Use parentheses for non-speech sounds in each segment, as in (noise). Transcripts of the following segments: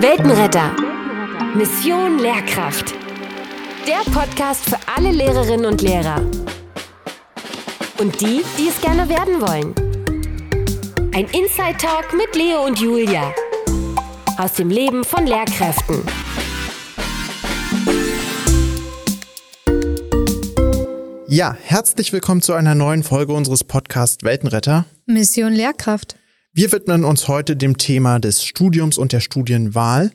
Weltenretter. Mission Lehrkraft. Der Podcast für alle Lehrerinnen und Lehrer. Und die, die es gerne werden wollen. Ein Inside Talk mit Leo und Julia. Aus dem Leben von Lehrkräften. Ja, herzlich willkommen zu einer neuen Folge unseres Podcasts Weltenretter. Mission Lehrkraft. Wir widmen uns heute dem Thema des Studiums und der Studienwahl.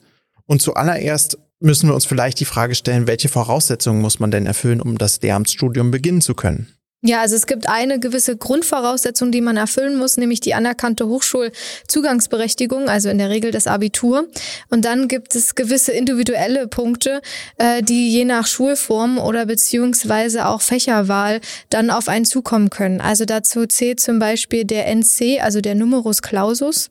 Und zuallererst müssen wir uns vielleicht die Frage stellen, welche Voraussetzungen muss man denn erfüllen, um das Lehramtsstudium beginnen zu können? Ja, also es gibt eine gewisse Grundvoraussetzung, die man erfüllen muss, nämlich die anerkannte Hochschulzugangsberechtigung, also in der Regel das Abitur. Und dann gibt es gewisse individuelle Punkte, äh, die je nach Schulform oder beziehungsweise auch Fächerwahl dann auf einen zukommen können. Also dazu zählt zum Beispiel der NC, also der Numerus Clausus.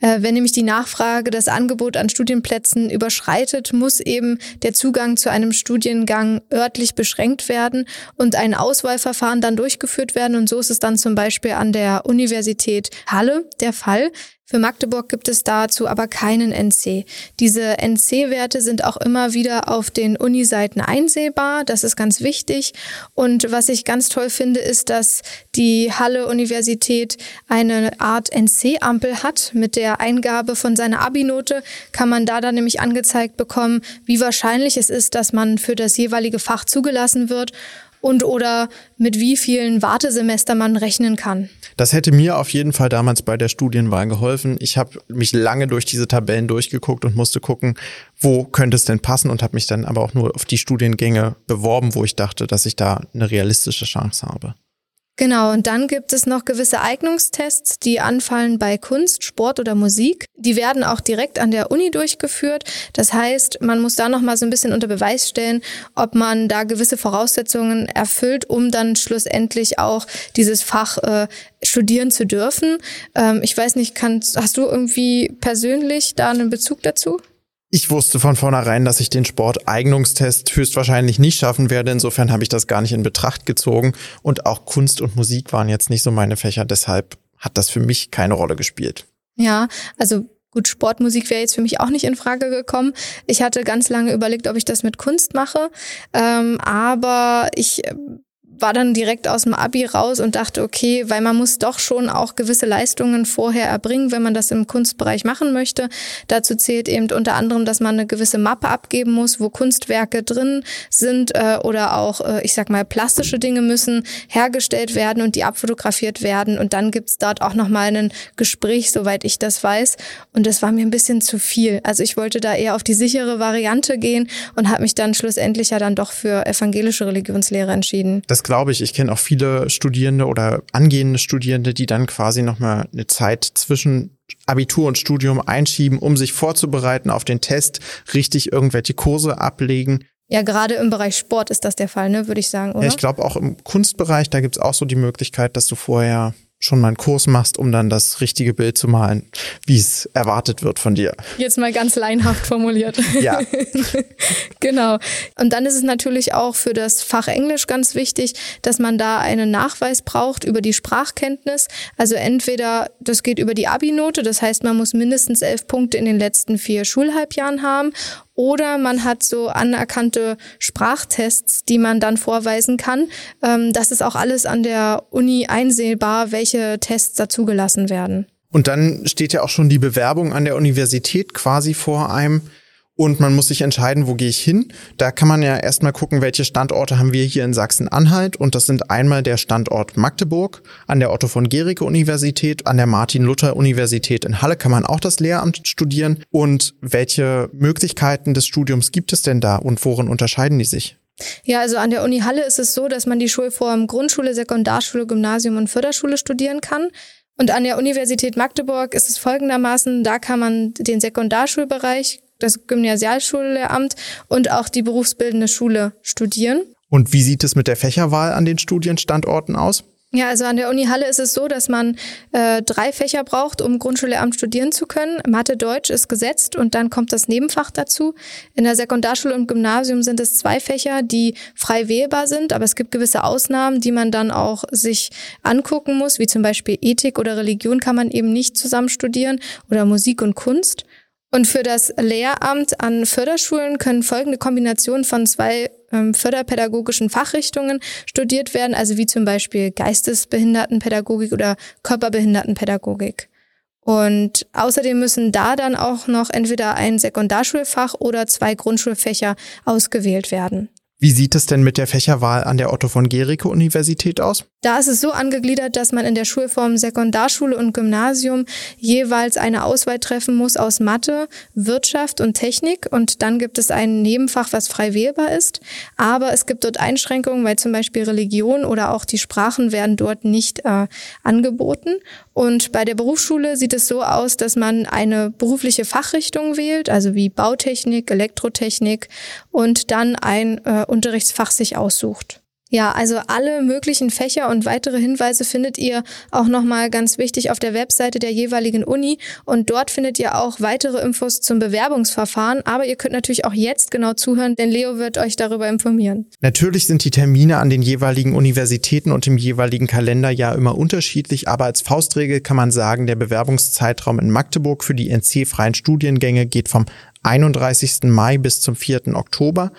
Äh, wenn nämlich die Nachfrage das Angebot an Studienplätzen überschreitet, muss eben der Zugang zu einem Studiengang örtlich beschränkt werden und ein Auswahlverfahren dann durchgeführt werden. Und so ist es dann zum Beispiel an der Universität Halle der Fall. Für Magdeburg gibt es dazu aber keinen NC. Diese NC-Werte sind auch immer wieder auf den Uni-Seiten einsehbar. Das ist ganz wichtig. Und was ich ganz toll finde, ist, dass die Halle-Universität eine Art NC-Ampel hat. Mit der Eingabe von seiner Abi-Note kann man da dann nämlich angezeigt bekommen, wie wahrscheinlich es ist, dass man für das jeweilige Fach zugelassen wird und oder mit wie vielen Wartesemester man rechnen kann. Das hätte mir auf jeden Fall damals bei der Studienwahl geholfen. Ich habe mich lange durch diese Tabellen durchgeguckt und musste gucken, wo könnte es denn passen und habe mich dann aber auch nur auf die Studiengänge beworben, wo ich dachte, dass ich da eine realistische Chance habe. Genau, und dann gibt es noch gewisse Eignungstests, die anfallen bei Kunst, Sport oder Musik. Die werden auch direkt an der Uni durchgeführt. Das heißt, man muss da noch mal so ein bisschen unter Beweis stellen, ob man da gewisse Voraussetzungen erfüllt, um dann schlussendlich auch dieses Fach äh, studieren zu dürfen. Ähm, ich weiß nicht, kannst, hast du irgendwie persönlich da einen Bezug dazu? Ich wusste von vornherein, dass ich den Sporteignungstest höchstwahrscheinlich nicht schaffen werde. Insofern habe ich das gar nicht in Betracht gezogen. Und auch Kunst und Musik waren jetzt nicht so meine Fächer. Deshalb hat das für mich keine Rolle gespielt. Ja, also Gut, Sportmusik wäre jetzt für mich auch nicht in Frage gekommen. Ich hatte ganz lange überlegt, ob ich das mit Kunst mache, ähm, aber ich war dann direkt aus dem Abi raus und dachte, okay, weil man muss doch schon auch gewisse Leistungen vorher erbringen, wenn man das im Kunstbereich machen möchte. Dazu zählt eben unter anderem, dass man eine gewisse Mappe abgeben muss, wo Kunstwerke drin sind äh, oder auch, äh, ich sag mal, plastische Dinge müssen hergestellt werden und die abfotografiert werden. Und dann gibt's dort auch nochmal ein Gespräch, soweit ich das weiß. Und das war mir ein bisschen zu viel. Also ich wollte da eher auf die sichere Variante gehen und habe mich dann schlussendlich ja dann doch für evangelische Religionslehre entschieden. Das glaube ich. Ich kenne auch viele Studierende oder angehende Studierende, die dann quasi nochmal eine Zeit zwischen Abitur und Studium einschieben, um sich vorzubereiten auf den Test, richtig irgendwelche Kurse ablegen. Ja, gerade im Bereich Sport ist das der Fall, ne, würde ich sagen, oder? Ja, ich glaube auch im Kunstbereich, da gibt's auch so die Möglichkeit, dass du vorher schon mal einen Kurs machst, um dann das richtige Bild zu malen, wie es erwartet wird von dir. Jetzt mal ganz leinhaft formuliert. Ja. (laughs) genau. Und dann ist es natürlich auch für das Fach Englisch ganz wichtig, dass man da einen Nachweis braucht über die Sprachkenntnis. Also entweder das geht über die Abi-Note, das heißt, man muss mindestens elf Punkte in den letzten vier Schulhalbjahren haben oder man hat so anerkannte Sprachtests, die man dann vorweisen kann. Ähm, das ist auch alles an der Uni einsehbar, welche Tests dazugelassen werden. Und dann steht ja auch schon die Bewerbung an der Universität quasi vor einem und man muss sich entscheiden, wo gehe ich hin. Da kann man ja erstmal gucken, welche Standorte haben wir hier in Sachsen-Anhalt. Und das sind einmal der Standort Magdeburg, an der Otto von Gericke Universität, an der Martin-Luther-Universität in Halle kann man auch das Lehramt studieren. Und welche Möglichkeiten des Studiums gibt es denn da und worin unterscheiden die sich? Ja, also an der Uni Halle ist es so, dass man die Schulform Grundschule, Sekundarschule, Gymnasium und Förderschule studieren kann. Und an der Universität Magdeburg ist es folgendermaßen, da kann man den Sekundarschulbereich das Gymnasialschullehramt und auch die berufsbildende Schule studieren. Und wie sieht es mit der Fächerwahl an den Studienstandorten aus? Ja, also an der Uni Halle ist es so, dass man äh, drei Fächer braucht, um Grundschullehramt studieren zu können. Mathe, Deutsch ist gesetzt und dann kommt das Nebenfach dazu. In der Sekundarschule und Gymnasium sind es zwei Fächer, die frei wählbar sind, aber es gibt gewisse Ausnahmen, die man dann auch sich angucken muss, wie zum Beispiel Ethik oder Religion kann man eben nicht zusammen studieren oder Musik und Kunst. Und für das Lehramt an Förderschulen können folgende Kombinationen von zwei ähm, förderpädagogischen Fachrichtungen studiert werden, also wie zum Beispiel Geistesbehindertenpädagogik oder Körperbehindertenpädagogik. Und außerdem müssen da dann auch noch entweder ein Sekundarschulfach oder zwei Grundschulfächer ausgewählt werden. Wie sieht es denn mit der Fächerwahl an der Otto von Gericke Universität aus? Da ist es so angegliedert, dass man in der Schulform Sekundarschule und Gymnasium jeweils eine Auswahl treffen muss aus Mathe, Wirtschaft und Technik und dann gibt es ein Nebenfach, was frei wählbar ist. Aber es gibt dort Einschränkungen, weil zum Beispiel Religion oder auch die Sprachen werden dort nicht äh, angeboten. Und bei der Berufsschule sieht es so aus, dass man eine berufliche Fachrichtung wählt, also wie Bautechnik, Elektrotechnik und dann ein äh, Unterrichtsfach sich aussucht. Ja, also alle möglichen Fächer und weitere Hinweise findet ihr auch nochmal ganz wichtig auf der Webseite der jeweiligen Uni und dort findet ihr auch weitere Infos zum Bewerbungsverfahren, aber ihr könnt natürlich auch jetzt genau zuhören, denn Leo wird euch darüber informieren. Natürlich sind die Termine an den jeweiligen Universitäten und im jeweiligen Kalender ja immer unterschiedlich, aber als Faustregel kann man sagen, der Bewerbungszeitraum in Magdeburg für die NC-freien Studiengänge geht vom 31. Mai bis zum 4. Oktober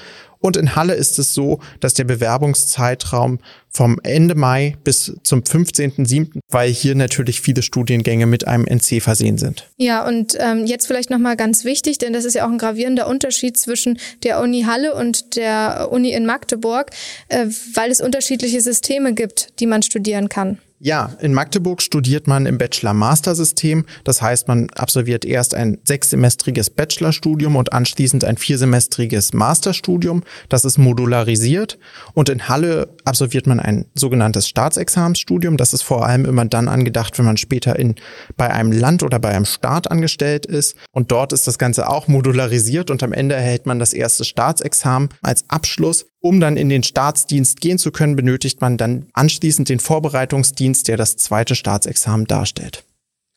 und in Halle ist es so, dass der Bewerbungszeitraum vom Ende Mai bis zum 15.07., weil hier natürlich viele Studiengänge mit einem NC versehen sind. Ja, und ähm, jetzt vielleicht nochmal ganz wichtig, denn das ist ja auch ein gravierender Unterschied zwischen der Uni Halle und der Uni in Magdeburg, äh, weil es unterschiedliche Systeme gibt, die man studieren kann. Ja, in Magdeburg studiert man im Bachelor-Master-System. Das heißt, man absolviert erst ein sechssemestriges Bachelorstudium und anschließend ein viersemestriges Masterstudium. Das ist modularisiert. Und in Halle absolviert man ein sogenanntes Staatsexamensstudium. Das ist vor allem immer dann angedacht, wenn man später in, bei einem Land oder bei einem Staat angestellt ist. Und dort ist das Ganze auch modularisiert und am Ende erhält man das erste Staatsexamen als Abschluss. Um dann in den Staatsdienst gehen zu können, benötigt man dann anschließend den Vorbereitungsdienst, der das zweite Staatsexamen darstellt.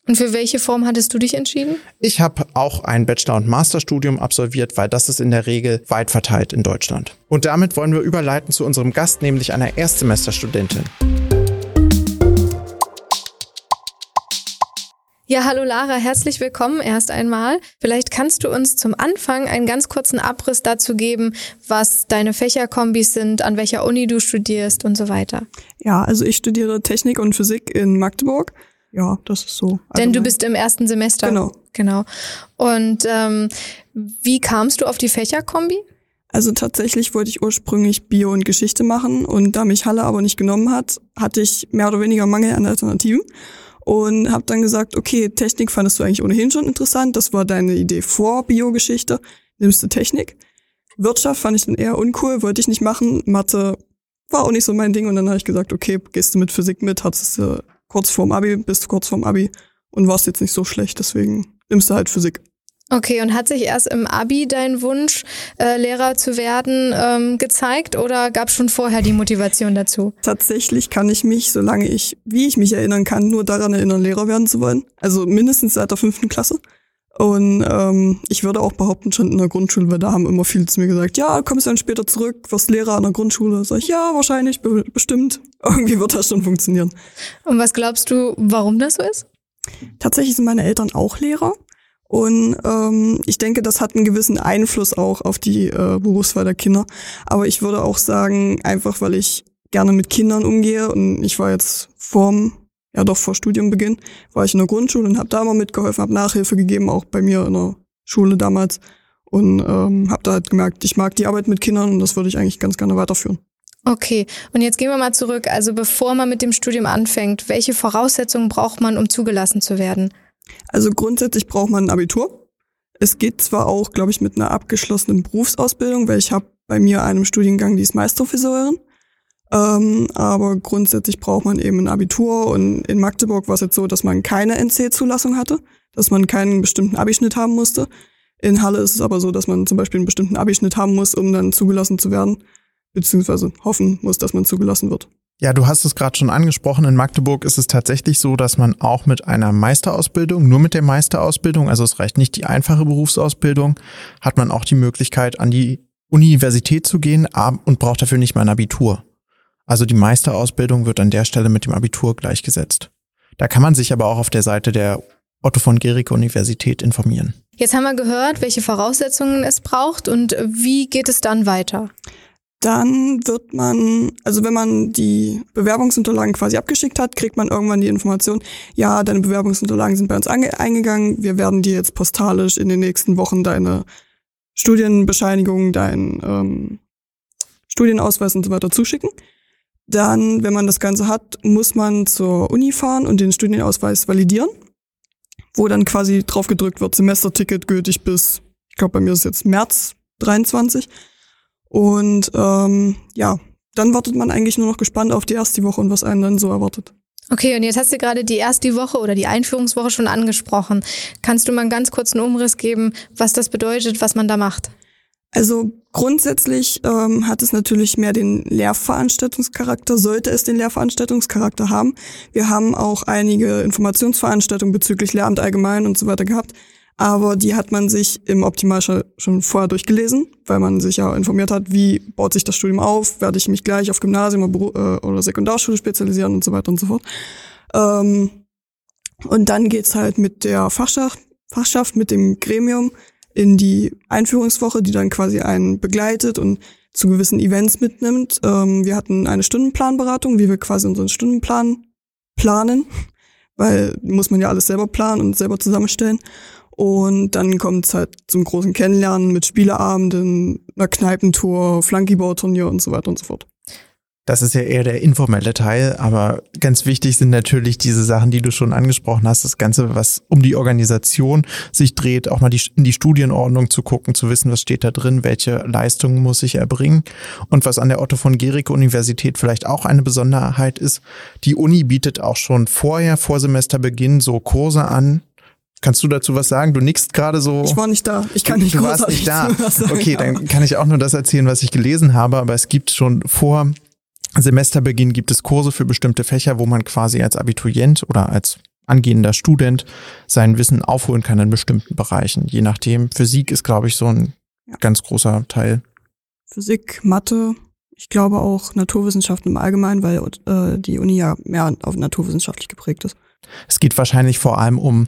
Und für welche Form hattest du dich entschieden? Ich habe auch ein Bachelor- und Masterstudium absolviert, weil das ist in der Regel weit verteilt in Deutschland. Und damit wollen wir überleiten zu unserem Gast, nämlich einer Erstsemesterstudentin. Ja, hallo Lara, herzlich willkommen erst einmal. Vielleicht kannst du uns zum Anfang einen ganz kurzen Abriss dazu geben, was deine Fächerkombis sind, an welcher Uni du studierst und so weiter. Ja, also ich studiere Technik und Physik in Magdeburg. Ja, das ist so. Denn du bist im ersten Semester. Genau. Genau. Und ähm, wie kamst du auf die Fächerkombi? Also tatsächlich wollte ich ursprünglich Bio und Geschichte machen und da mich Halle aber nicht genommen hat, hatte ich mehr oder weniger Mangel an Alternativen und habe dann gesagt, okay, Technik fandest du eigentlich ohnehin schon interessant, das war deine Idee vor Biogeschichte, nimmst du Technik. Wirtschaft fand ich dann eher uncool, wollte ich nicht machen. Mathe war auch nicht so mein Ding und dann habe ich gesagt, okay, gehst du mit Physik mit, hattest du kurz vorm Abi, bist du kurz vorm Abi und warst jetzt nicht so schlecht, deswegen nimmst du halt Physik. Okay, und hat sich erst im Abi dein Wunsch, äh, Lehrer zu werden, ähm, gezeigt oder gab es schon vorher die Motivation dazu? Tatsächlich kann ich mich, solange ich, wie ich mich erinnern kann, nur daran erinnern, Lehrer werden zu wollen. Also mindestens seit der fünften Klasse. Und ähm, ich würde auch behaupten, schon in der Grundschule, weil da haben immer viele zu mir gesagt, ja, kommst du dann später zurück, wirst Lehrer an der Grundschule. Sag ich, ja, wahrscheinlich, be bestimmt. (laughs) Irgendwie wird das schon funktionieren. Und was glaubst du, warum das so ist? Tatsächlich sind meine Eltern auch Lehrer. Und ähm, ich denke, das hat einen gewissen Einfluss auch auf die äh, Berufswahl der Kinder. Aber ich würde auch sagen, einfach weil ich gerne mit Kindern umgehe und ich war jetzt vorm, ja doch vor Studiumbeginn, war ich in der Grundschule und habe da mal mitgeholfen, habe Nachhilfe gegeben, auch bei mir in der Schule damals. Und ähm, habe da halt gemerkt, ich mag die Arbeit mit Kindern und das würde ich eigentlich ganz gerne weiterführen. Okay, und jetzt gehen wir mal zurück. Also bevor man mit dem Studium anfängt, welche Voraussetzungen braucht man, um zugelassen zu werden? Also grundsätzlich braucht man ein Abitur. Es geht zwar auch, glaube ich, mit einer abgeschlossenen Berufsausbildung, weil ich habe bei mir einem Studiengang, die ist Meisterfriseurin. Ähm, aber grundsätzlich braucht man eben ein Abitur und in Magdeburg war es jetzt so, dass man keine NC-Zulassung hatte, dass man keinen bestimmten Abischnitt haben musste. In Halle ist es aber so, dass man zum Beispiel einen bestimmten Abischnitt haben muss, um dann zugelassen zu werden, beziehungsweise hoffen muss, dass man zugelassen wird. Ja, du hast es gerade schon angesprochen. In Magdeburg ist es tatsächlich so, dass man auch mit einer Meisterausbildung, nur mit der Meisterausbildung, also es reicht nicht die einfache Berufsausbildung, hat man auch die Möglichkeit, an die Universität zu gehen und braucht dafür nicht mal ein Abitur. Also die Meisterausbildung wird an der Stelle mit dem Abitur gleichgesetzt. Da kann man sich aber auch auf der Seite der Otto von Gericke Universität informieren. Jetzt haben wir gehört, welche Voraussetzungen es braucht und wie geht es dann weiter? Dann wird man, also wenn man die Bewerbungsunterlagen quasi abgeschickt hat, kriegt man irgendwann die Information, ja, deine Bewerbungsunterlagen sind bei uns eingegangen, wir werden dir jetzt postalisch in den nächsten Wochen deine Studienbescheinigung, deinen ähm, Studienausweis und so weiter zuschicken. Dann, wenn man das Ganze hat, muss man zur Uni fahren und den Studienausweis validieren, wo dann quasi drauf gedrückt wird, Semesterticket gültig bis, ich glaube bei mir ist jetzt März 23 und ähm, ja, dann wartet man eigentlich nur noch gespannt auf die erste Woche und was einen dann so erwartet. Okay, und jetzt hast du gerade die erste Woche oder die Einführungswoche schon angesprochen. Kannst du mal einen ganz kurzen Umriss geben, was das bedeutet, was man da macht? Also grundsätzlich ähm, hat es natürlich mehr den Lehrveranstaltungscharakter, sollte es den Lehrveranstaltungscharakter haben. Wir haben auch einige Informationsveranstaltungen bezüglich Lehramt allgemein und so weiter gehabt aber die hat man sich im Optimalfall schon vorher durchgelesen, weil man sich ja informiert hat, wie baut sich das Studium auf, werde ich mich gleich auf Gymnasium oder äh, Sekundarschule spezialisieren und so weiter und so fort. Ähm, und dann geht's halt mit der Fachschaft, Fachschaft, mit dem Gremium in die Einführungswoche, die dann quasi einen begleitet und zu gewissen Events mitnimmt. Ähm, wir hatten eine Stundenplanberatung, wie wir quasi unseren Stundenplan planen, (laughs) weil muss man ja alles selber planen und selber zusammenstellen. Und dann kommt es halt zum großen Kennenlernen mit Spieleabenden, einer Kneipentour, Flunkyball-Turnier und so weiter und so fort. Das ist ja eher der informelle Teil, aber ganz wichtig sind natürlich diese Sachen, die du schon angesprochen hast, das Ganze, was um die Organisation sich dreht, auch mal die, in die Studienordnung zu gucken, zu wissen, was steht da drin, welche Leistungen muss ich erbringen und was an der Otto von Gericke Universität vielleicht auch eine Besonderheit ist, die Uni bietet auch schon vorher, vor Semesterbeginn, so Kurse an, Kannst du dazu was sagen? Du nickst gerade so. Ich war nicht da. Ich kann nicht Du warst nicht da. Okay, dann kann ich auch nur das erzählen, was ich gelesen habe. Aber es gibt schon vor Semesterbeginn gibt es Kurse für bestimmte Fächer, wo man quasi als Abiturient oder als angehender Student sein Wissen aufholen kann in bestimmten Bereichen. Je nachdem. Physik ist, glaube ich, so ein ja. ganz großer Teil. Physik, Mathe, ich glaube auch Naturwissenschaften im Allgemeinen, weil äh, die Uni ja mehr auf naturwissenschaftlich geprägt ist. Es geht wahrscheinlich vor allem um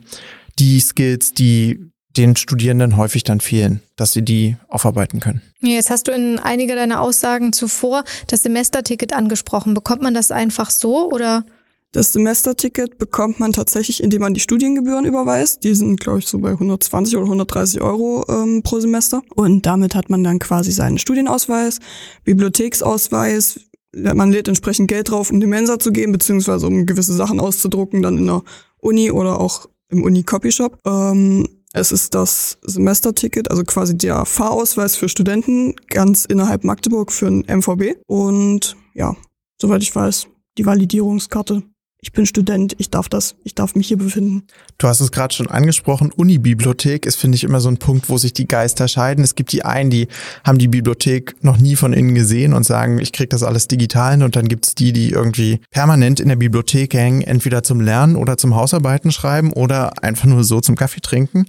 die Skills, die den Studierenden häufig dann fehlen, dass sie die aufarbeiten können. Jetzt hast du in einiger deiner Aussagen zuvor das Semesterticket angesprochen. Bekommt man das einfach so oder? Das Semesterticket bekommt man tatsächlich, indem man die Studiengebühren überweist. Die sind, glaube ich, so bei 120 oder 130 Euro ähm, pro Semester. Und damit hat man dann quasi seinen Studienausweis, Bibliotheksausweis. Man lädt entsprechend Geld drauf, um die Mensa zu gehen, beziehungsweise um gewisse Sachen auszudrucken, dann in der Uni oder auch im Uni-Copyshop. Ähm, es ist das Semesterticket, also quasi der Fahrausweis für Studenten ganz innerhalb Magdeburg für ein MVB. Und ja, soweit ich weiß, die Validierungskarte ich bin Student, ich darf das, ich darf mich hier befinden. Du hast es gerade schon angesprochen, Unibibliothek ist, finde ich, immer so ein Punkt, wo sich die Geister scheiden. Es gibt die einen, die haben die Bibliothek noch nie von innen gesehen und sagen, ich krieg das alles digital hin. und dann gibt's die, die irgendwie permanent in der Bibliothek hängen, entweder zum Lernen oder zum Hausarbeiten schreiben oder einfach nur so zum Kaffee trinken.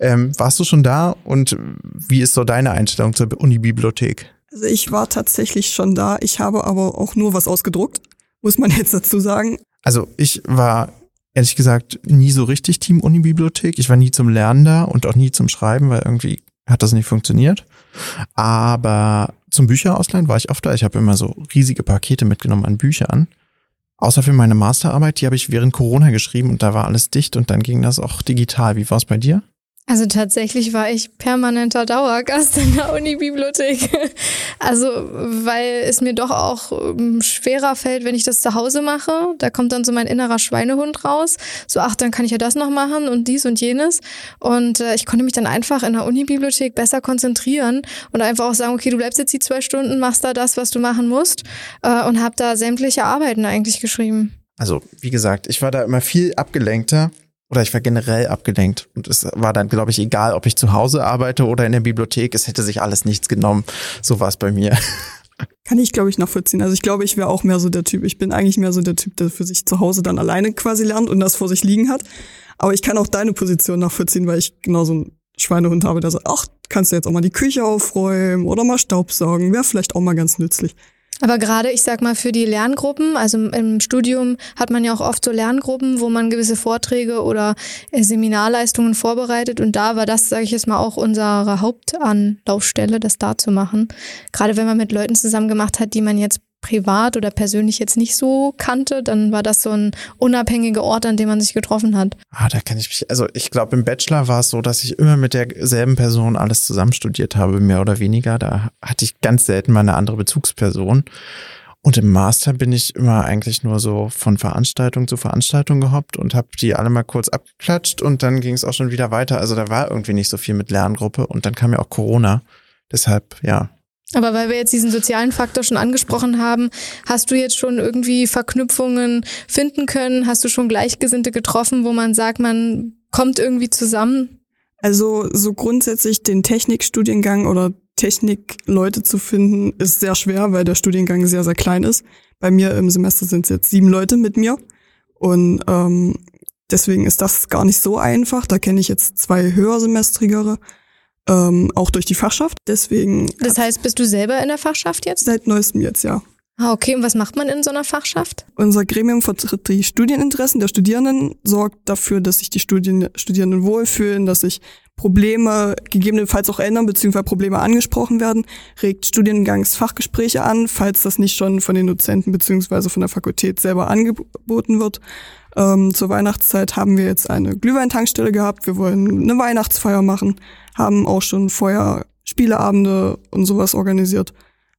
Ähm, warst du schon da und wie ist so deine Einstellung zur Unibibliothek? Also ich war tatsächlich schon da. Ich habe aber auch nur was ausgedruckt, muss man (laughs) jetzt dazu sagen. Also ich war ehrlich gesagt nie so richtig Team Uni-Bibliothek. Ich war nie zum Lernen da und auch nie zum Schreiben, weil irgendwie hat das nicht funktioniert. Aber zum Bücherausleihen war ich oft da. Ich habe immer so riesige Pakete mitgenommen an Büchern. Außer für meine Masterarbeit, die habe ich während Corona geschrieben und da war alles dicht und dann ging das auch digital. Wie war es bei dir? Also tatsächlich war ich permanenter Dauergast in der Unibibliothek. (laughs) Also, weil es mir doch auch ähm, schwerer fällt, wenn ich das zu Hause mache. Da kommt dann so mein innerer Schweinehund raus. So, ach, dann kann ich ja das noch machen und dies und jenes. Und äh, ich konnte mich dann einfach in der Unibibliothek besser konzentrieren und einfach auch sagen, okay, du bleibst jetzt die zwei Stunden, machst da das, was du machen musst äh, und habe da sämtliche Arbeiten eigentlich geschrieben. Also, wie gesagt, ich war da immer viel abgelenkter oder ich war generell abgelenkt. Und es war dann, glaube ich, egal, ob ich zu Hause arbeite oder in der Bibliothek. Es hätte sich alles nichts genommen. So war es bei mir. (laughs) Kann ich, glaube ich, nachvollziehen. Also ich glaube, ich wäre auch mehr so der Typ. Ich bin eigentlich mehr so der Typ, der für sich zu Hause dann alleine quasi lernt und das vor sich liegen hat. Aber ich kann auch deine Position nachvollziehen, weil ich genau so einen Schweinehund habe, der sagt, ach, kannst du jetzt auch mal die Küche aufräumen oder mal Staubsaugen. Wäre vielleicht auch mal ganz nützlich. Aber gerade, ich sag mal, für die Lerngruppen, also im Studium hat man ja auch oft so Lerngruppen, wo man gewisse Vorträge oder äh, Seminarleistungen vorbereitet. Und da war das, sage ich jetzt mal, auch unsere Hauptanlaufstelle, das da zu machen. Gerade wenn man mit Leuten zusammen gemacht hat, die man jetzt privat oder persönlich jetzt nicht so kannte, dann war das so ein unabhängiger Ort, an dem man sich getroffen hat. Ah, da kann ich mich, also ich glaube, im Bachelor war es so, dass ich immer mit derselben Person alles zusammen studiert habe, mehr oder weniger. Da hatte ich ganz selten mal eine andere Bezugsperson. Und im Master bin ich immer eigentlich nur so von Veranstaltung zu Veranstaltung gehoppt und habe die alle mal kurz abgeklatscht und dann ging es auch schon wieder weiter. Also da war irgendwie nicht so viel mit Lerngruppe und dann kam ja auch Corona. Deshalb, ja, aber weil wir jetzt diesen sozialen Faktor schon angesprochen haben, hast du jetzt schon irgendwie Verknüpfungen finden können? Hast du schon Gleichgesinnte getroffen, wo man sagt, man kommt irgendwie zusammen? Also so grundsätzlich den Technikstudiengang oder Technikleute zu finden, ist sehr schwer, weil der Studiengang sehr, sehr klein ist. Bei mir im Semester sind es jetzt sieben Leute mit mir. Und ähm, deswegen ist das gar nicht so einfach. Da kenne ich jetzt zwei höhersemestrigere ähm, auch durch die Fachschaft. Deswegen. Das heißt, bist du selber in der Fachschaft jetzt? Seit neuestem jetzt, ja. Ah, okay. Und was macht man in so einer Fachschaft? Unser Gremium vertritt die Studieninteressen der Studierenden, sorgt dafür, dass sich die Studien Studierenden wohlfühlen, dass sich Probleme gegebenenfalls auch ändern, beziehungsweise Probleme angesprochen werden, regt Studiengangsfachgespräche an, falls das nicht schon von den Dozenten beziehungsweise von der Fakultät selber angeboten wird. Ähm, zur Weihnachtszeit haben wir jetzt eine Glühweintankstelle gehabt. Wir wollen eine Weihnachtsfeier machen, haben auch schon vorher Spieleabende und sowas organisiert.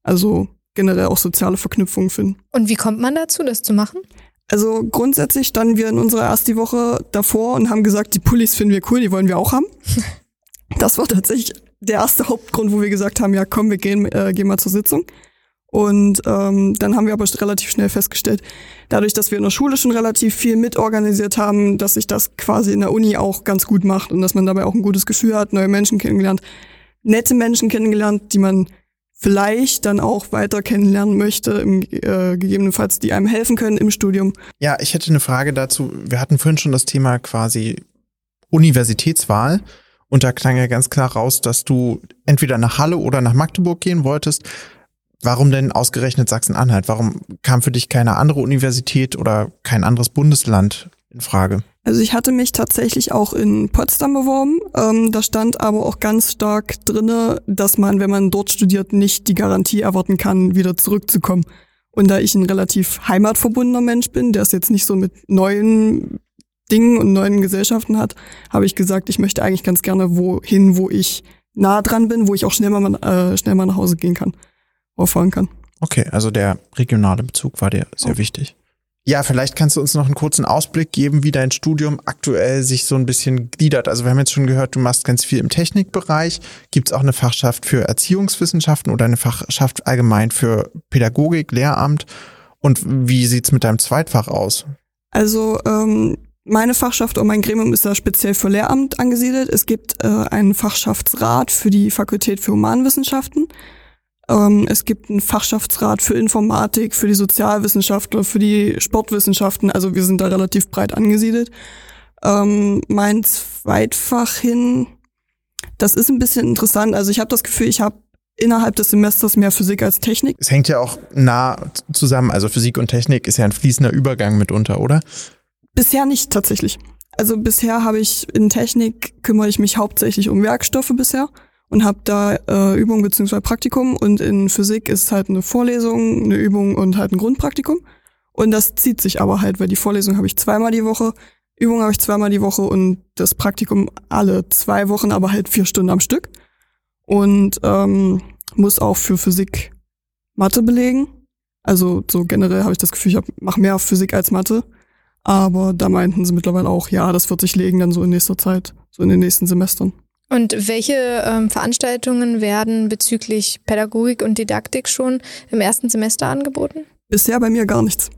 Also generell auch soziale Verknüpfungen finden. Und wie kommt man dazu, das zu machen? Also grundsätzlich standen wir in unserer ersten Woche davor und haben gesagt, die Pullis finden wir cool, die wollen wir auch haben. (laughs) Das war tatsächlich der erste Hauptgrund, wo wir gesagt haben, ja komm, wir gehen, äh, gehen mal zur Sitzung. Und ähm, dann haben wir aber relativ schnell festgestellt, dadurch, dass wir in der Schule schon relativ viel mitorganisiert haben, dass sich das quasi in der Uni auch ganz gut macht und dass man dabei auch ein gutes Gefühl hat, neue Menschen kennengelernt, nette Menschen kennengelernt, die man vielleicht dann auch weiter kennenlernen möchte, im, äh, gegebenenfalls, die einem helfen können im Studium. Ja, ich hätte eine Frage dazu. Wir hatten vorhin schon das Thema quasi Universitätswahl. Und da klang ja ganz klar raus, dass du entweder nach Halle oder nach Magdeburg gehen wolltest. Warum denn ausgerechnet Sachsen-Anhalt? Warum kam für dich keine andere Universität oder kein anderes Bundesland in Frage? Also ich hatte mich tatsächlich auch in Potsdam beworben. Ähm, da stand aber auch ganz stark drinne, dass man, wenn man dort studiert, nicht die Garantie erwarten kann, wieder zurückzukommen. Und da ich ein relativ heimatverbundener Mensch bin, der es jetzt nicht so mit neuen Dingen und neuen Gesellschaften hat, habe ich gesagt, ich möchte eigentlich ganz gerne wohin, wo ich nah dran bin, wo ich auch schnell mal, äh, schnell mal nach Hause gehen kann auffahren kann. Okay, also der regionale Bezug war dir sehr oh. wichtig. Ja, vielleicht kannst du uns noch einen kurzen Ausblick geben, wie dein Studium aktuell sich so ein bisschen gliedert. Also wir haben jetzt schon gehört, du machst ganz viel im Technikbereich. Gibt es auch eine Fachschaft für Erziehungswissenschaften oder eine Fachschaft allgemein für Pädagogik, Lehramt? Und wie sieht's mit deinem Zweitfach aus? Also ähm, meine Fachschaft und mein Gremium ist da speziell für Lehramt angesiedelt. Es gibt äh, einen Fachschaftsrat für die Fakultät für Humanwissenschaften. Ähm, es gibt einen Fachschaftsrat für Informatik, für die Sozialwissenschaftler, für die Sportwissenschaften. Also wir sind da relativ breit angesiedelt. Ähm, mein Zweitfach hin, das ist ein bisschen interessant. Also ich habe das Gefühl, ich habe innerhalb des Semesters mehr Physik als Technik. Es hängt ja auch nah zusammen. Also Physik und Technik ist ja ein fließender Übergang mitunter, oder? Bisher nicht tatsächlich. Also bisher habe ich in Technik kümmere ich mich hauptsächlich um Werkstoffe bisher und habe da äh, Übung bzw. Praktikum und in Physik ist halt eine Vorlesung, eine Übung und halt ein Grundpraktikum. Und das zieht sich aber halt, weil die Vorlesung habe ich zweimal die Woche, Übung habe ich zweimal die Woche und das Praktikum alle zwei Wochen, aber halt vier Stunden am Stück. Und ähm, muss auch für Physik Mathe belegen. Also so generell habe ich das Gefühl, ich mache mehr Physik als Mathe. Aber da meinten sie mittlerweile auch, ja, das wird sich legen dann so in nächster Zeit, so in den nächsten Semestern. Und welche ähm, Veranstaltungen werden bezüglich Pädagogik und Didaktik schon im ersten Semester angeboten? Bisher bei mir gar nichts.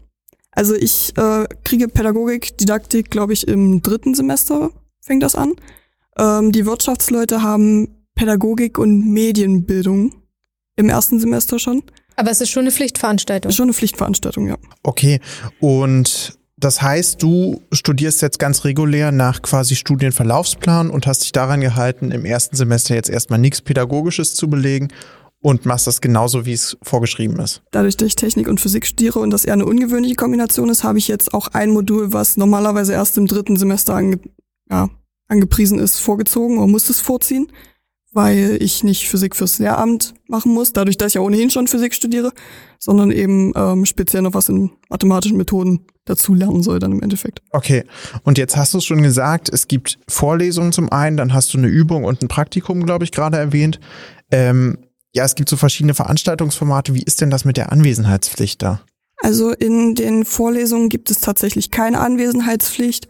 Also ich äh, kriege Pädagogik, Didaktik, glaube ich, im dritten Semester fängt das an. Ähm, die Wirtschaftsleute haben Pädagogik und Medienbildung im ersten Semester schon. Aber es ist schon eine Pflichtveranstaltung. Schon eine Pflichtveranstaltung, ja. Okay. Und das heißt, du studierst jetzt ganz regulär nach quasi Studienverlaufsplan und hast dich daran gehalten, im ersten Semester jetzt erstmal nichts Pädagogisches zu belegen und machst das genauso, wie es vorgeschrieben ist. Dadurch, dass ich Technik und Physik studiere und das eher eine ungewöhnliche Kombination ist, habe ich jetzt auch ein Modul, was normalerweise erst im dritten Semester ange ja, angepriesen ist, vorgezogen oder muss es vorziehen weil ich nicht Physik fürs Lehramt machen muss, dadurch, dass ich ja ohnehin schon Physik studiere, sondern eben ähm, speziell noch was in mathematischen Methoden dazu lernen soll dann im Endeffekt. Okay, und jetzt hast du es schon gesagt, es gibt Vorlesungen zum einen, dann hast du eine Übung und ein Praktikum, glaube ich, gerade erwähnt. Ähm, ja, es gibt so verschiedene Veranstaltungsformate. Wie ist denn das mit der Anwesenheitspflicht da? Also in den Vorlesungen gibt es tatsächlich keine Anwesenheitspflicht.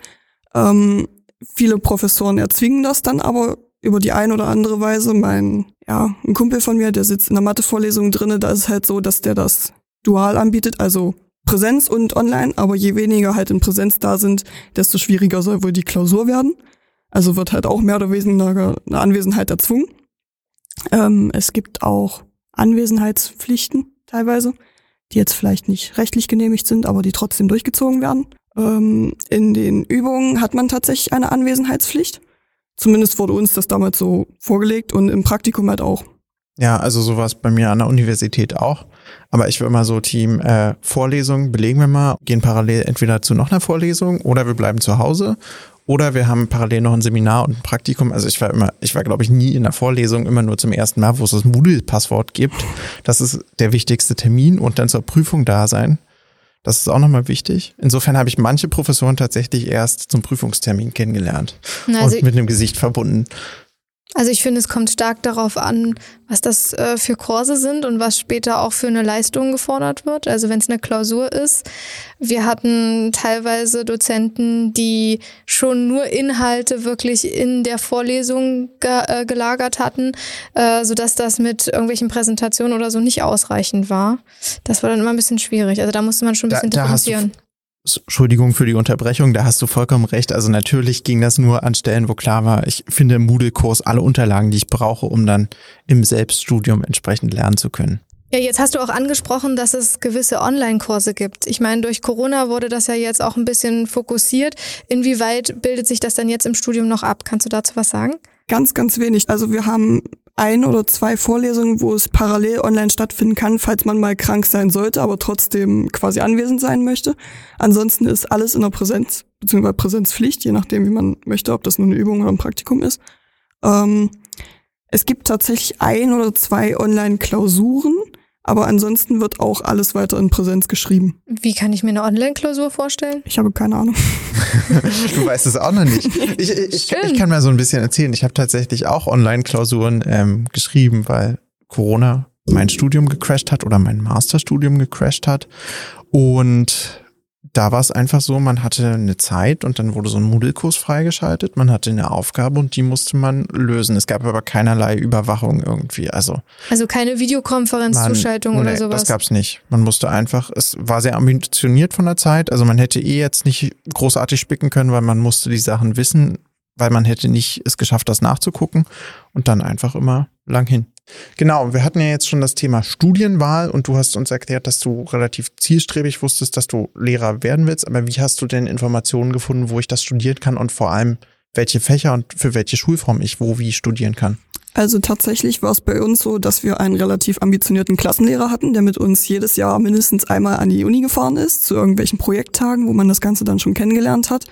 Ähm, viele Professoren erzwingen das dann aber über die eine oder andere Weise. Mein, ja, ein Kumpel von mir, der sitzt in der Mathevorlesung drinne, da ist es halt so, dass der das dual anbietet, also Präsenz und online, aber je weniger halt in Präsenz da sind, desto schwieriger soll wohl die Klausur werden. Also wird halt auch mehr oder weniger eine Anwesenheit erzwungen. Ähm, es gibt auch Anwesenheitspflichten teilweise, die jetzt vielleicht nicht rechtlich genehmigt sind, aber die trotzdem durchgezogen werden. Ähm, in den Übungen hat man tatsächlich eine Anwesenheitspflicht. Zumindest wurde uns das damals so vorgelegt und im Praktikum halt auch. Ja, also sowas bei mir an der Universität auch. Aber ich will immer so Team äh, Vorlesung belegen wir mal, gehen parallel entweder zu noch einer Vorlesung oder wir bleiben zu Hause oder wir haben parallel noch ein Seminar und ein Praktikum. Also ich war immer, ich war glaube ich nie in der Vorlesung, immer nur zum ersten Mal, wo es das Moodle-Passwort gibt. Das ist der wichtigste Termin und dann zur Prüfung da sein. Das ist auch nochmal wichtig. Insofern habe ich manche Professoren tatsächlich erst zum Prüfungstermin kennengelernt also und mit einem Gesicht verbunden. Also ich finde, es kommt stark darauf an, was das äh, für Kurse sind und was später auch für eine Leistung gefordert wird. Also wenn es eine Klausur ist. Wir hatten teilweise Dozenten, die schon nur Inhalte wirklich in der Vorlesung ge äh, gelagert hatten, äh, sodass das mit irgendwelchen Präsentationen oder so nicht ausreichend war. Das war dann immer ein bisschen schwierig. Also da musste man schon ein bisschen da, differenzieren. Entschuldigung für die Unterbrechung, da hast du vollkommen recht. Also natürlich ging das nur an Stellen, wo klar war, ich finde im Moodle-Kurs alle Unterlagen, die ich brauche, um dann im Selbststudium entsprechend lernen zu können. Ja, jetzt hast du auch angesprochen, dass es gewisse Online-Kurse gibt. Ich meine, durch Corona wurde das ja jetzt auch ein bisschen fokussiert. Inwieweit bildet sich das dann jetzt im Studium noch ab? Kannst du dazu was sagen? Ganz, ganz wenig. Also wir haben ein oder zwei Vorlesungen, wo es parallel online stattfinden kann, falls man mal krank sein sollte, aber trotzdem quasi anwesend sein möchte. Ansonsten ist alles in der Präsenz, beziehungsweise Präsenzpflicht, je nachdem, wie man möchte, ob das nur eine Übung oder ein Praktikum ist. Ähm, es gibt tatsächlich ein oder zwei Online-Klausuren, aber ansonsten wird auch alles weiter in Präsenz geschrieben. Wie kann ich mir eine Online-Klausur vorstellen? Ich habe keine Ahnung. (laughs) du weißt es auch noch nicht. Ich, ich, ich kann mal so ein bisschen erzählen. Ich habe tatsächlich auch Online-Klausuren ähm, geschrieben, weil Corona mein Studium gecrashed hat oder mein Masterstudium gecrashed hat. Und da war es einfach so, man hatte eine Zeit und dann wurde so ein Moodle-Kurs freigeschaltet. Man hatte eine Aufgabe und die musste man lösen. Es gab aber keinerlei Überwachung irgendwie. Also, also keine Videokonferenzzuschaltung oder nee, sowas? Das gab's nicht. Man musste einfach, es war sehr ambitioniert von der Zeit. Also man hätte eh jetzt nicht großartig spicken können, weil man musste die Sachen wissen, weil man hätte nicht es geschafft, das nachzugucken und dann einfach immer lang hin. Genau, wir hatten ja jetzt schon das Thema Studienwahl und du hast uns erklärt, dass du relativ zielstrebig wusstest, dass du Lehrer werden willst. Aber wie hast du denn Informationen gefunden, wo ich das studieren kann und vor allem welche Fächer und für welche Schulform ich wo wie studieren kann? Also tatsächlich war es bei uns so, dass wir einen relativ ambitionierten Klassenlehrer hatten, der mit uns jedes Jahr mindestens einmal an die Uni gefahren ist, zu irgendwelchen Projekttagen, wo man das Ganze dann schon kennengelernt hat.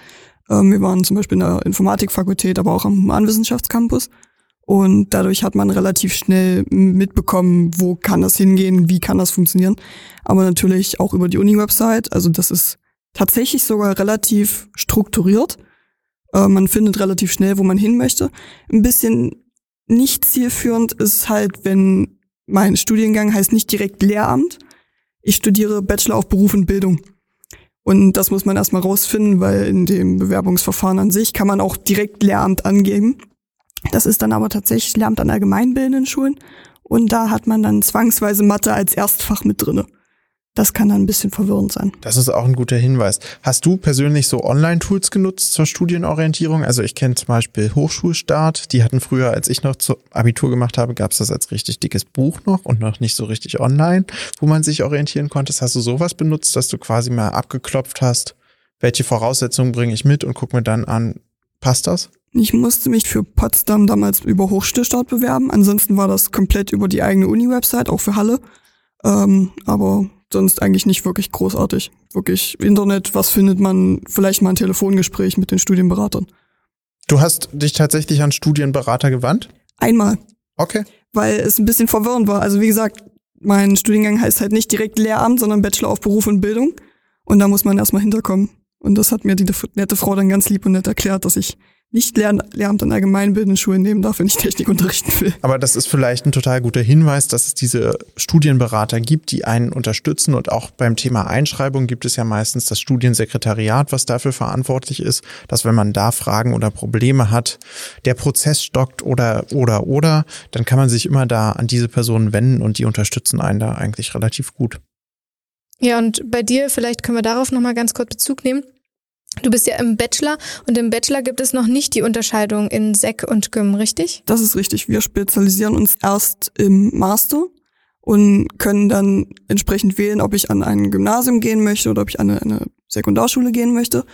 Ähm, wir waren zum Beispiel in der Informatikfakultät, aber auch am Humanwissenschaftscampus. Und dadurch hat man relativ schnell mitbekommen, wo kann das hingehen, wie kann das funktionieren. Aber natürlich auch über die Uni-Website. Also das ist tatsächlich sogar relativ strukturiert. Äh, man findet relativ schnell, wo man hin möchte. Ein bisschen nicht zielführend ist halt, wenn mein Studiengang heißt nicht direkt Lehramt. Ich studiere Bachelor auf Beruf und Bildung. Und das muss man erstmal rausfinden, weil in dem Bewerbungsverfahren an sich kann man auch direkt Lehramt angeben. Das ist dann aber tatsächlich Lehramt an allgemeinbildenden Schulen. Und da hat man dann zwangsweise Mathe als Erstfach mit drinne. Das kann dann ein bisschen verwirrend sein. Das ist auch ein guter Hinweis. Hast du persönlich so Online-Tools genutzt zur Studienorientierung? Also ich kenne zum Beispiel Hochschulstart. Die hatten früher, als ich noch zu Abitur gemacht habe, gab es das als richtig dickes Buch noch und noch nicht so richtig online, wo man sich orientieren konnte. Hast du sowas benutzt, dass du quasi mal abgeklopft hast, welche Voraussetzungen bringe ich mit und guck mir dann an, passt das? Ich musste mich für Potsdam damals über Hochschulstart bewerben. Ansonsten war das komplett über die eigene Uni-Website, auch für Halle. Ähm, aber sonst eigentlich nicht wirklich großartig. Wirklich Internet, was findet man? Vielleicht mal ein Telefongespräch mit den Studienberatern. Du hast dich tatsächlich an Studienberater gewandt? Einmal. Okay. Weil es ein bisschen verwirrend war. Also wie gesagt, mein Studiengang heißt halt nicht direkt Lehramt, sondern Bachelor auf Beruf und Bildung. Und da muss man erstmal hinterkommen. Und das hat mir die nette Frau dann ganz lieb und nett erklärt, dass ich nicht Lehramt an allgemeinbildenden Schulen nehmen darf, wenn ich Technik (laughs) unterrichten will. Aber das ist vielleicht ein total guter Hinweis, dass es diese Studienberater gibt, die einen unterstützen. Und auch beim Thema Einschreibung gibt es ja meistens das Studiensekretariat, was dafür verantwortlich ist, dass wenn man da Fragen oder Probleme hat, der Prozess stockt oder, oder, oder, dann kann man sich immer da an diese Personen wenden und die unterstützen einen da eigentlich relativ gut. Ja, und bei dir, vielleicht können wir darauf nochmal ganz kurz Bezug nehmen. Du bist ja im Bachelor und im Bachelor gibt es noch nicht die Unterscheidung in Sek und Gym, richtig? Das ist richtig. Wir spezialisieren uns erst im Master und können dann entsprechend wählen, ob ich an ein Gymnasium gehen möchte oder ob ich an eine, eine Sekundarschule gehen möchte.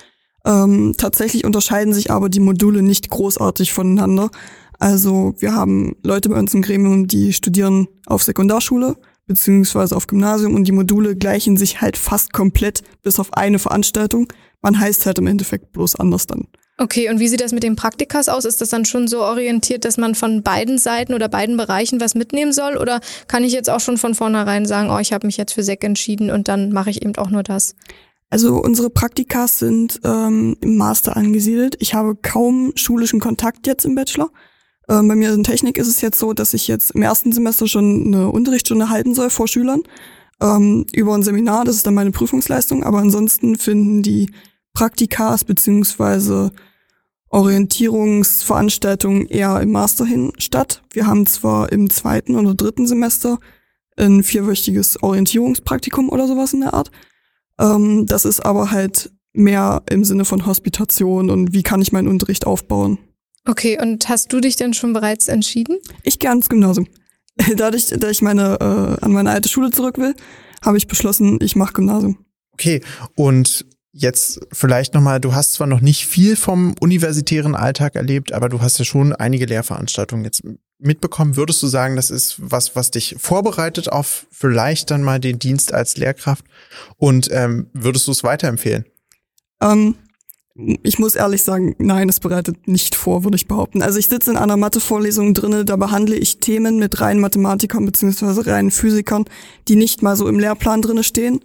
Ähm, tatsächlich unterscheiden sich aber die Module nicht großartig voneinander. Also wir haben Leute bei uns im Gremium, die studieren auf Sekundarschule beziehungsweise auf Gymnasium und die Module gleichen sich halt fast komplett bis auf eine Veranstaltung. Man heißt halt im Endeffekt bloß anders dann. Okay, und wie sieht das mit den Praktikas aus? Ist das dann schon so orientiert, dass man von beiden Seiten oder beiden Bereichen was mitnehmen soll? Oder kann ich jetzt auch schon von vornherein sagen, oh, ich habe mich jetzt für SEC entschieden und dann mache ich eben auch nur das? Also unsere Praktikas sind ähm, im Master angesiedelt. Ich habe kaum schulischen Kontakt jetzt im Bachelor. Ähm, bei mir in Technik ist es jetzt so, dass ich jetzt im ersten Semester schon eine Unterrichtsstunde halten soll vor Schülern ähm, über ein Seminar. Das ist dann meine Prüfungsleistung. Aber ansonsten finden die Praktikas beziehungsweise Orientierungsveranstaltungen eher im Master hin statt. Wir haben zwar im zweiten oder dritten Semester ein vierwöchiges Orientierungspraktikum oder sowas in der Art. Ähm, das ist aber halt mehr im Sinne von Hospitation und wie kann ich meinen Unterricht aufbauen. Okay, und hast du dich denn schon bereits entschieden? Ich gehe ans Gymnasium. (laughs) Dadurch, dass ich meine, äh, an meine alte Schule zurück will, habe ich beschlossen, ich mache Gymnasium. Okay, und jetzt vielleicht nochmal, du hast zwar noch nicht viel vom universitären Alltag erlebt, aber du hast ja schon einige Lehrveranstaltungen jetzt mitbekommen. Würdest du sagen, das ist was, was dich vorbereitet auf vielleicht dann mal den Dienst als Lehrkraft? Und ähm, würdest du es weiterempfehlen? Ähm, ich muss ehrlich sagen, nein, es bereitet nicht vor, würde ich behaupten. Also ich sitze in einer Mathe-Vorlesung drinne, da behandle ich Themen mit reinen Mathematikern beziehungsweise reinen Physikern, die nicht mal so im Lehrplan drinne stehen,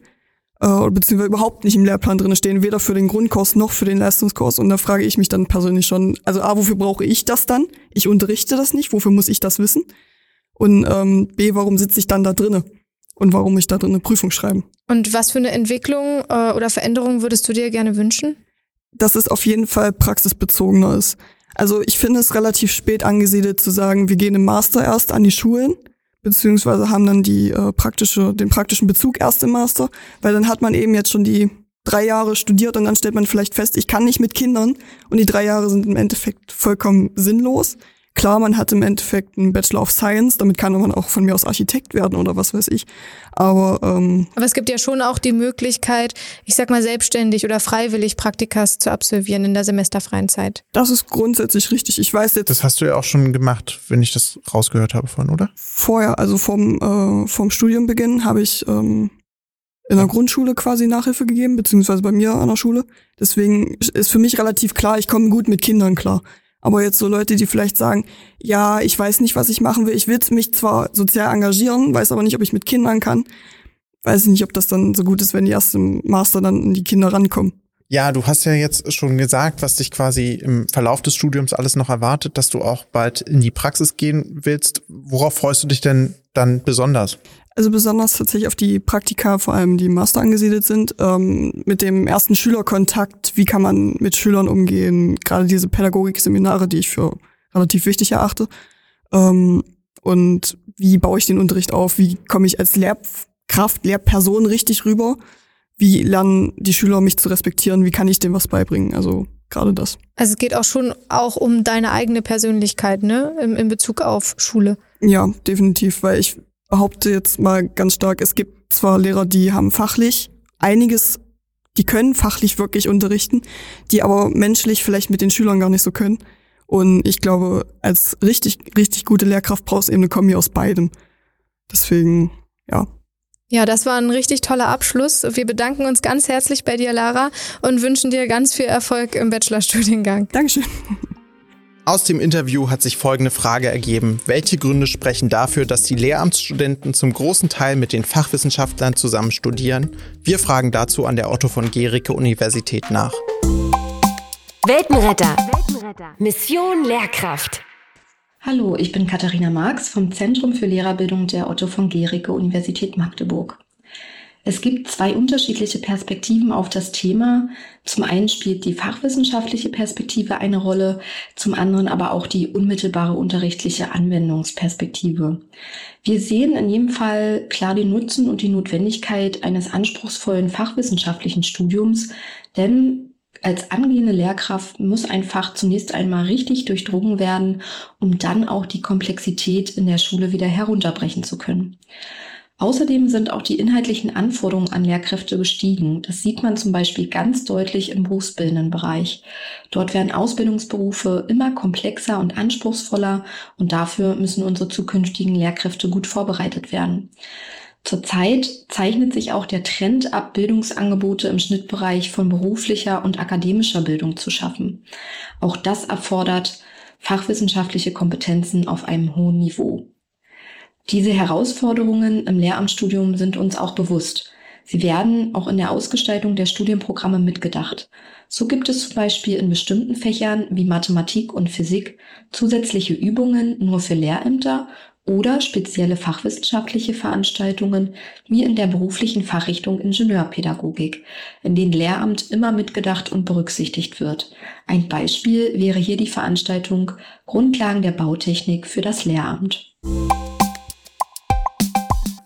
äh, beziehungsweise überhaupt nicht im Lehrplan drinne stehen, weder für den Grundkurs noch für den Leistungskurs. Und da frage ich mich dann persönlich schon, also A, wofür brauche ich das dann? Ich unterrichte das nicht, wofür muss ich das wissen? Und ähm, B, warum sitze ich dann da drinne? Und warum ich da drin eine Prüfung schreiben? Und was für eine Entwicklung äh, oder Veränderung würdest du dir gerne wünschen? dass es auf jeden Fall praxisbezogener ist. Also ich finde es relativ spät angesiedelt zu sagen, wir gehen im Master erst an die Schulen, beziehungsweise haben dann die äh, praktische, den praktischen Bezug erst im Master, weil dann hat man eben jetzt schon die drei Jahre studiert und dann stellt man vielleicht fest, ich kann nicht mit Kindern und die drei Jahre sind im Endeffekt vollkommen sinnlos. Klar, man hat im Endeffekt einen Bachelor of Science, damit kann man auch von mir aus Architekt werden oder was weiß ich. Aber, ähm, Aber es gibt ja schon auch die Möglichkeit, ich sag mal selbstständig oder freiwillig Praktikas zu absolvieren in der semesterfreien Zeit. Das ist grundsätzlich richtig. Ich weiß jetzt. Das hast du ja auch schon gemacht, wenn ich das rausgehört habe von, oder? Vorher, also vom, äh, vom Studienbeginn habe ich ähm, in der Grundschule quasi Nachhilfe gegeben, beziehungsweise bei mir an der Schule. Deswegen ist für mich relativ klar, ich komme gut mit Kindern klar. Aber jetzt so Leute, die vielleicht sagen, ja, ich weiß nicht, was ich machen will. Ich will mich zwar sozial engagieren, weiß aber nicht, ob ich mit Kindern kann. Weiß nicht, ob das dann so gut ist, wenn die erst im Master dann in die Kinder rankommen. Ja, du hast ja jetzt schon gesagt, was dich quasi im Verlauf des Studiums alles noch erwartet, dass du auch bald in die Praxis gehen willst. Worauf freust du dich denn dann besonders? Also besonders tatsächlich auf die Praktika, vor allem die Master angesiedelt sind, ähm, mit dem ersten Schülerkontakt, wie kann man mit Schülern umgehen, gerade diese Pädagogik-Seminare, die ich für relativ wichtig erachte. Ähm, und wie baue ich den Unterricht auf, wie komme ich als Lehrkraft, Lehrperson richtig rüber, wie lernen die Schüler mich zu respektieren, wie kann ich dem was beibringen, also gerade das. Also es geht auch schon auch um deine eigene Persönlichkeit, ne, in, in Bezug auf Schule. Ja, definitiv, weil ich behaupte jetzt mal ganz stark, es gibt zwar Lehrer, die haben fachlich einiges, die können fachlich wirklich unterrichten, die aber menschlich vielleicht mit den Schülern gar nicht so können. Und ich glaube, als richtig, richtig gute Lehrkraft brauchst du eben eine Kombi aus beidem. Deswegen, ja. Ja, das war ein richtig toller Abschluss. Wir bedanken uns ganz herzlich bei dir, Lara, und wünschen dir ganz viel Erfolg im Bachelorstudiengang. Dankeschön. Aus dem Interview hat sich folgende Frage ergeben. Welche Gründe sprechen dafür, dass die Lehramtsstudenten zum großen Teil mit den Fachwissenschaftlern zusammen studieren? Wir fragen dazu an der Otto von Gericke Universität nach. Weltenretter. Weltenretter. Mission Lehrkraft. Hallo, ich bin Katharina Marx vom Zentrum für Lehrerbildung der Otto von Gericke Universität Magdeburg. Es gibt zwei unterschiedliche Perspektiven auf das Thema. Zum einen spielt die fachwissenschaftliche Perspektive eine Rolle, zum anderen aber auch die unmittelbare unterrichtliche Anwendungsperspektive. Wir sehen in jedem Fall klar den Nutzen und die Notwendigkeit eines anspruchsvollen fachwissenschaftlichen Studiums, denn als angehende Lehrkraft muss ein Fach zunächst einmal richtig durchdrungen werden, um dann auch die Komplexität in der Schule wieder herunterbrechen zu können. Außerdem sind auch die inhaltlichen Anforderungen an Lehrkräfte gestiegen. Das sieht man zum Beispiel ganz deutlich im berufsbildenden Bereich. Dort werden Ausbildungsberufe immer komplexer und anspruchsvoller und dafür müssen unsere zukünftigen Lehrkräfte gut vorbereitet werden. Zurzeit zeichnet sich auch der Trend ab, Bildungsangebote im Schnittbereich von beruflicher und akademischer Bildung zu schaffen. Auch das erfordert fachwissenschaftliche Kompetenzen auf einem hohen Niveau. Diese Herausforderungen im Lehramtsstudium sind uns auch bewusst. Sie werden auch in der Ausgestaltung der Studienprogramme mitgedacht. So gibt es zum Beispiel in bestimmten Fächern wie Mathematik und Physik zusätzliche Übungen nur für Lehrämter oder spezielle fachwissenschaftliche Veranstaltungen wie in der beruflichen Fachrichtung Ingenieurpädagogik, in denen Lehramt immer mitgedacht und berücksichtigt wird. Ein Beispiel wäre hier die Veranstaltung Grundlagen der Bautechnik für das Lehramt.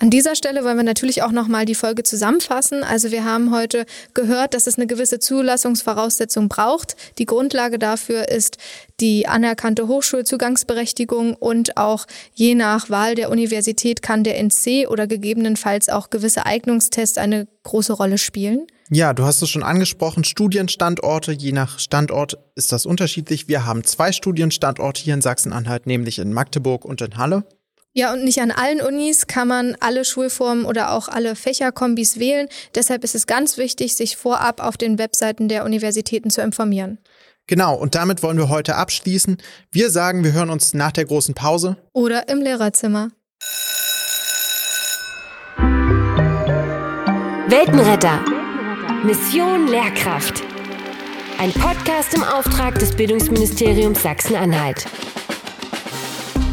An dieser Stelle wollen wir natürlich auch nochmal die Folge zusammenfassen. Also wir haben heute gehört, dass es eine gewisse Zulassungsvoraussetzung braucht. Die Grundlage dafür ist die anerkannte Hochschulzugangsberechtigung und auch je nach Wahl der Universität kann der NC oder gegebenenfalls auch gewisse Eignungstests eine große Rolle spielen. Ja, du hast es schon angesprochen, Studienstandorte, je nach Standort ist das unterschiedlich. Wir haben zwei Studienstandorte hier in Sachsen-Anhalt, nämlich in Magdeburg und in Halle. Ja, und nicht an allen Unis kann man alle Schulformen oder auch alle Fächerkombis wählen. Deshalb ist es ganz wichtig, sich vorab auf den Webseiten der Universitäten zu informieren. Genau, und damit wollen wir heute abschließen. Wir sagen, wir hören uns nach der großen Pause. Oder im Lehrerzimmer. Weltenretter. Mission Lehrkraft. Ein Podcast im Auftrag des Bildungsministeriums Sachsen-Anhalt.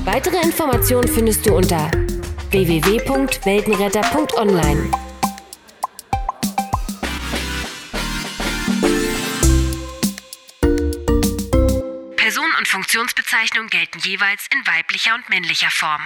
Weitere Informationen findest du unter www.weltenretter.online. Person und Funktionsbezeichnung gelten jeweils in weiblicher und männlicher Form.